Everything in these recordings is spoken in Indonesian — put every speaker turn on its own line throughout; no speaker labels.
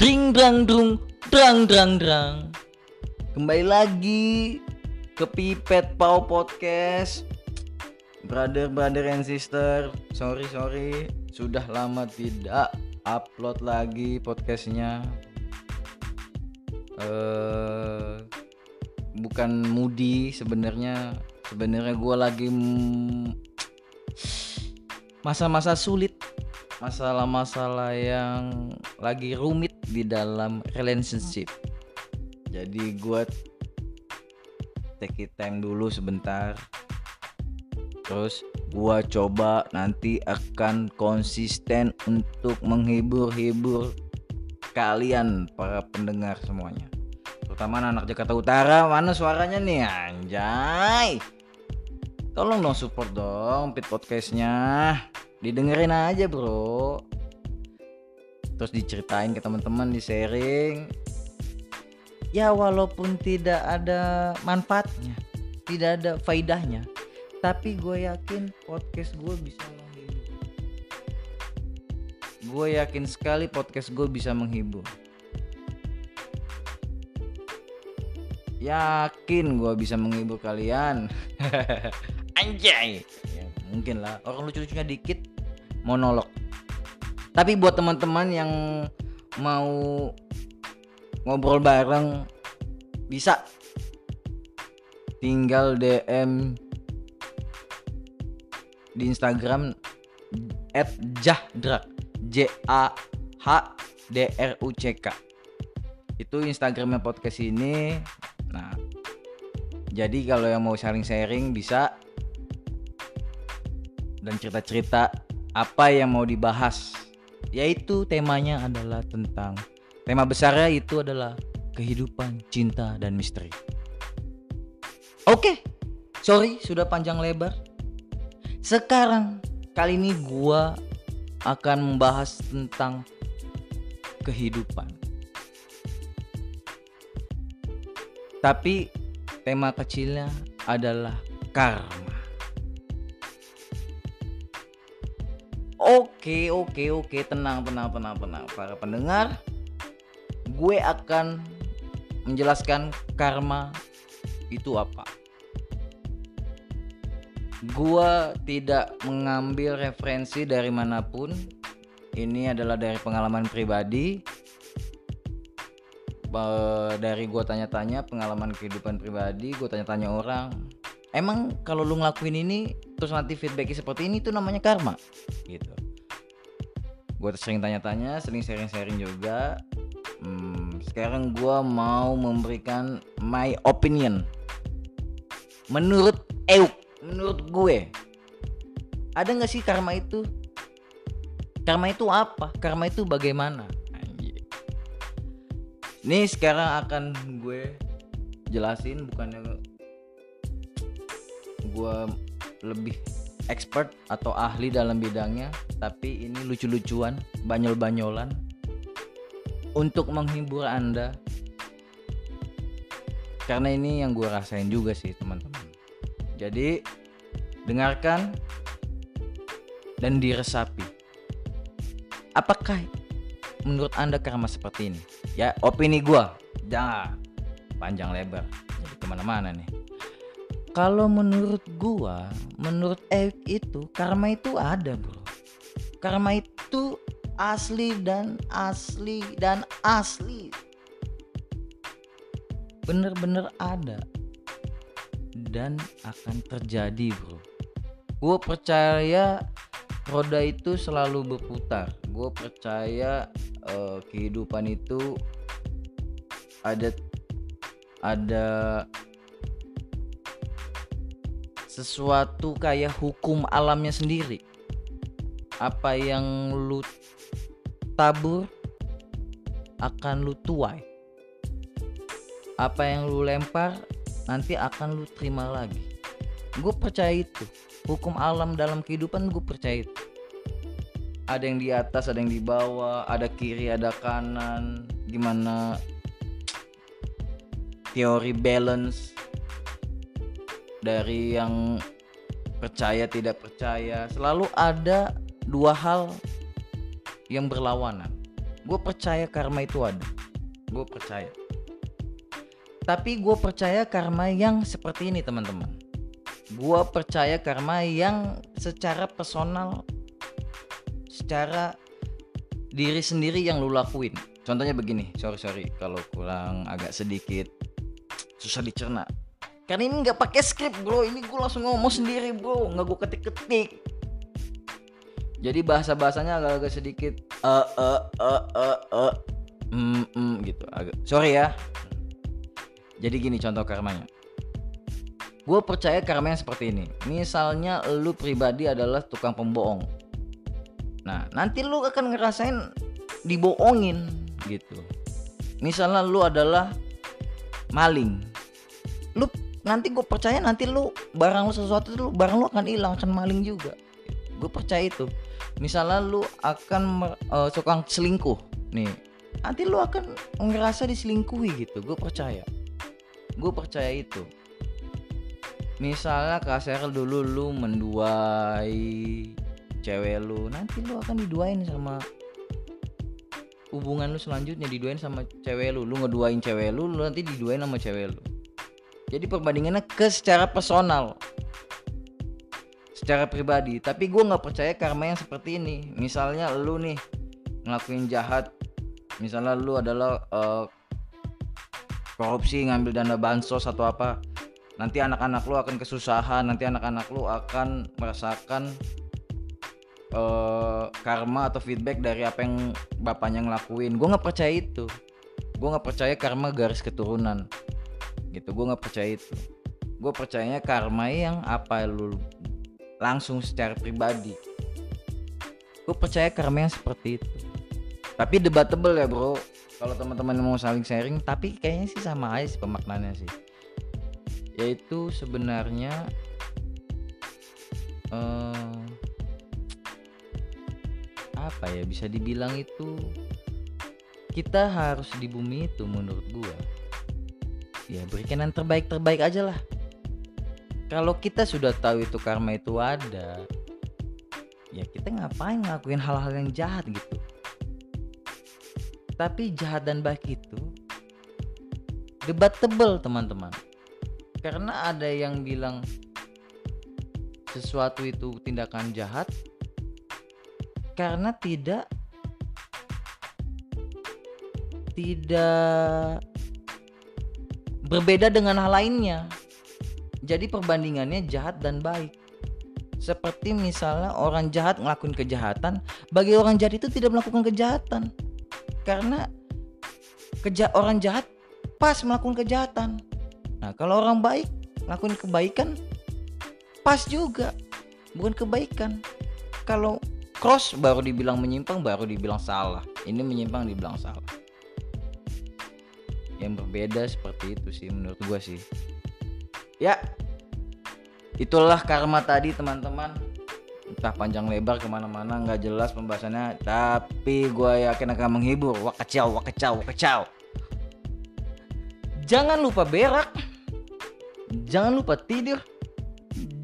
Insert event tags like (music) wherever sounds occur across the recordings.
Dring drang drung drang drang drang. Kembali lagi ke Pipet Pau Podcast. Brother, brother and sister. Sorry, sorry. Sudah lama tidak upload lagi podcastnya. Eh Bukan moody sebenarnya. Sebenarnya gue lagi masa-masa sulit. Masalah-masalah yang lagi rumit di dalam relationship. Jadi gue take it time dulu sebentar. Terus gue coba nanti akan konsisten untuk menghibur-hibur kalian para pendengar semuanya. Terutama anak Jakarta Utara mana suaranya nih anjay? Tolong dong support dong pit podcastnya. Didengerin aja bro terus diceritain ke teman-teman di sharing ya walaupun tidak ada manfaatnya tidak ada faidahnya tapi gue yakin podcast gue bisa menghibur. Gue yakin sekali podcast gue bisa menghibur. Yakin gue bisa menghibur kalian. (laughs) Anjay. Ya, mungkin lah. Orang lucu-lucunya dikit monolog tapi buat teman-teman yang mau ngobrol bareng bisa. Tinggal DM di Instagram at jahdra J A H D R U C K. Itu Instagramnya podcast ini. Nah jadi kalau yang mau sharing-sharing bisa. Dan cerita-cerita apa yang mau dibahas yaitu temanya adalah tentang tema besarnya itu adalah kehidupan cinta dan misteri. Oke sorry sudah panjang lebar. Sekarang kali ini gua akan membahas tentang kehidupan. Tapi tema kecilnya adalah karma Oke, oke, oke, tenang, tenang, tenang, tenang. Para pendengar, gue akan menjelaskan karma itu apa. Gue tidak mengambil referensi dari mana pun. Ini adalah dari pengalaman pribadi. Dari gue tanya-tanya pengalaman kehidupan pribadi, gue tanya-tanya orang. Emang kalau lu ngelakuin ini terus nanti feedbacknya seperti ini tuh namanya karma gitu gue sering tanya-tanya sering sharing-sharing juga. Hmm, sekarang gue mau memberikan my opinion. Menurut Euk menurut gue. Ada nggak sih karma itu? Karma itu apa? Karma itu bagaimana? Ini sekarang akan gue jelasin bukannya gue lebih expert atau ahli dalam bidangnya tapi ini lucu-lucuan banyol-banyolan. Untuk menghibur anda karena ini yang gue rasain juga sih teman-teman. Jadi dengarkan dan diresapi. Apakah menurut anda karma seperti ini? Ya opini gue jangan. Panjang lebar. Jadi ke mana-mana nih kalau menurut gua menurut Eik itu karma itu ada bro. Karma itu asli dan asli dan asli. Bener-bener ada dan akan terjadi bro. Gue percaya roda itu selalu berputar. Gue percaya uh, kehidupan itu ada ada sesuatu kayak hukum alamnya sendiri. Apa yang lu tabur akan lu tuai. Apa yang lu lempar nanti akan lu terima lagi. Gue percaya itu. Hukum alam dalam kehidupan gue percaya itu. Ada yang di atas ada yang di bawah ada kiri ada kanan. Gimana? Teori balance dari yang percaya tidak percaya selalu ada dua hal yang berlawanan. Gue percaya karma itu ada gue percaya. Tapi gue percaya karma yang seperti ini teman-teman. Gue percaya karma yang secara personal secara diri sendiri yang lu lakuin. Contohnya begini sorry sorry kalau kurang agak sedikit susah dicerna karena ini nggak pakai skrip bro. Ini gue langsung ngomong sendiri bro. Nggak gue ketik ketik jadi bahasa bahasanya agak-agak sedikit eh eh eh eh eh gitu. Agak sorry ya. Jadi gini contoh karmanya. Gue percaya karma yang seperti ini. Misalnya lu pribadi adalah tukang pembohong. Nah nanti lu akan ngerasain dibohongin gitu. Misalnya lu adalah maling. Lu nanti gue percaya nanti lu barang lu sesuatu lu barang lu akan hilang akan maling juga. Gue percaya itu. Misalnya lu akan uh, suka selingkuh nih. Nanti lu akan ngerasa diselingkuhi gitu gue percaya. Gue percaya itu. Misalnya kasar dulu lu menduai cewek lu nanti lu akan diduain sama hubungan lu selanjutnya diduain sama cewek lu. Lu ngeduain cewek lu lu nanti diduain sama cewek lu jadi perbandingannya ke secara personal. Secara pribadi. Tapi gue nggak percaya karma yang seperti ini. Misalnya lu nih ngelakuin jahat. Misalnya lu adalah uh, korupsi ngambil dana bansos atau apa. Nanti anak-anak lu akan kesusahan. Nanti anak-anak lu akan merasakan uh, karma atau feedback dari apa yang bapaknya ngelakuin. Gue nggak percaya itu. Gue nggak percaya karma garis keturunan gitu. Gue nggak percaya itu. Gue percayanya karma yang apa lu langsung secara pribadi. Gue percaya karma yang seperti itu. Tapi debatable ya bro. Kalau teman-teman mau saling sharing tapi kayaknya sih sama aja sih pemaknanya sih. Yaitu sebenarnya uh, apa ya bisa dibilang itu kita harus di bumi itu menurut gua ya berikan yang terbaik terbaik aja lah. Kalau kita sudah tahu itu karma itu ada ya kita ngapain ngakuin hal-hal yang jahat gitu? Tapi jahat dan baik itu debatable teman-teman. Karena ada yang bilang sesuatu itu tindakan jahat karena tidak tidak berbeda dengan hal lainnya. Jadi perbandingannya jahat dan baik. Seperti misalnya orang jahat ngelakuin kejahatan, bagi orang jahat itu tidak melakukan kejahatan. Karena keja orang jahat pas melakukan kejahatan. Nah, kalau orang baik ngelakuin kebaikan pas juga, bukan kebaikan. Kalau cross baru dibilang menyimpang baru dibilang salah ini menyimpang dibilang salah yang berbeda seperti itu sih menurut gue sih. Ya itulah karma tadi teman-teman. Entah panjang lebar ke mana-mana nggak jelas pembahasannya tapi gue yakin akan menghibur. Wah kacau wah kacau wah kacau jangan lupa berak. Jangan lupa tidur.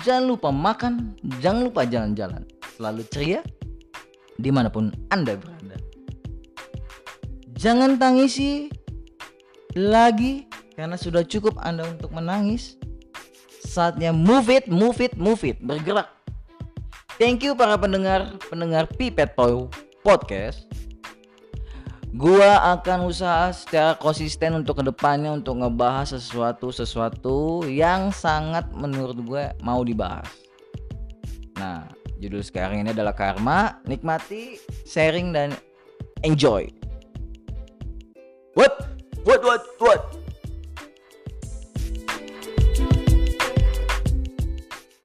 Jangan lupa makan. Jangan lupa jalan-jalan. Selalu ceria di mana pun Anda berada. Jangan tangisi lagi karena sudah cukup Anda untuk menangis. Saatnya move it, move it, move it, bergerak. Thank you para pendengar, pendengar Pipet Toy Podcast. Gua akan usaha secara konsisten untuk ke depannya untuk ngebahas sesuatu sesuatu yang sangat menurut gue mau dibahas. Nah, Judul sekarang ini adalah Karma. Nikmati, sharing dan enjoy. What? What? What? What?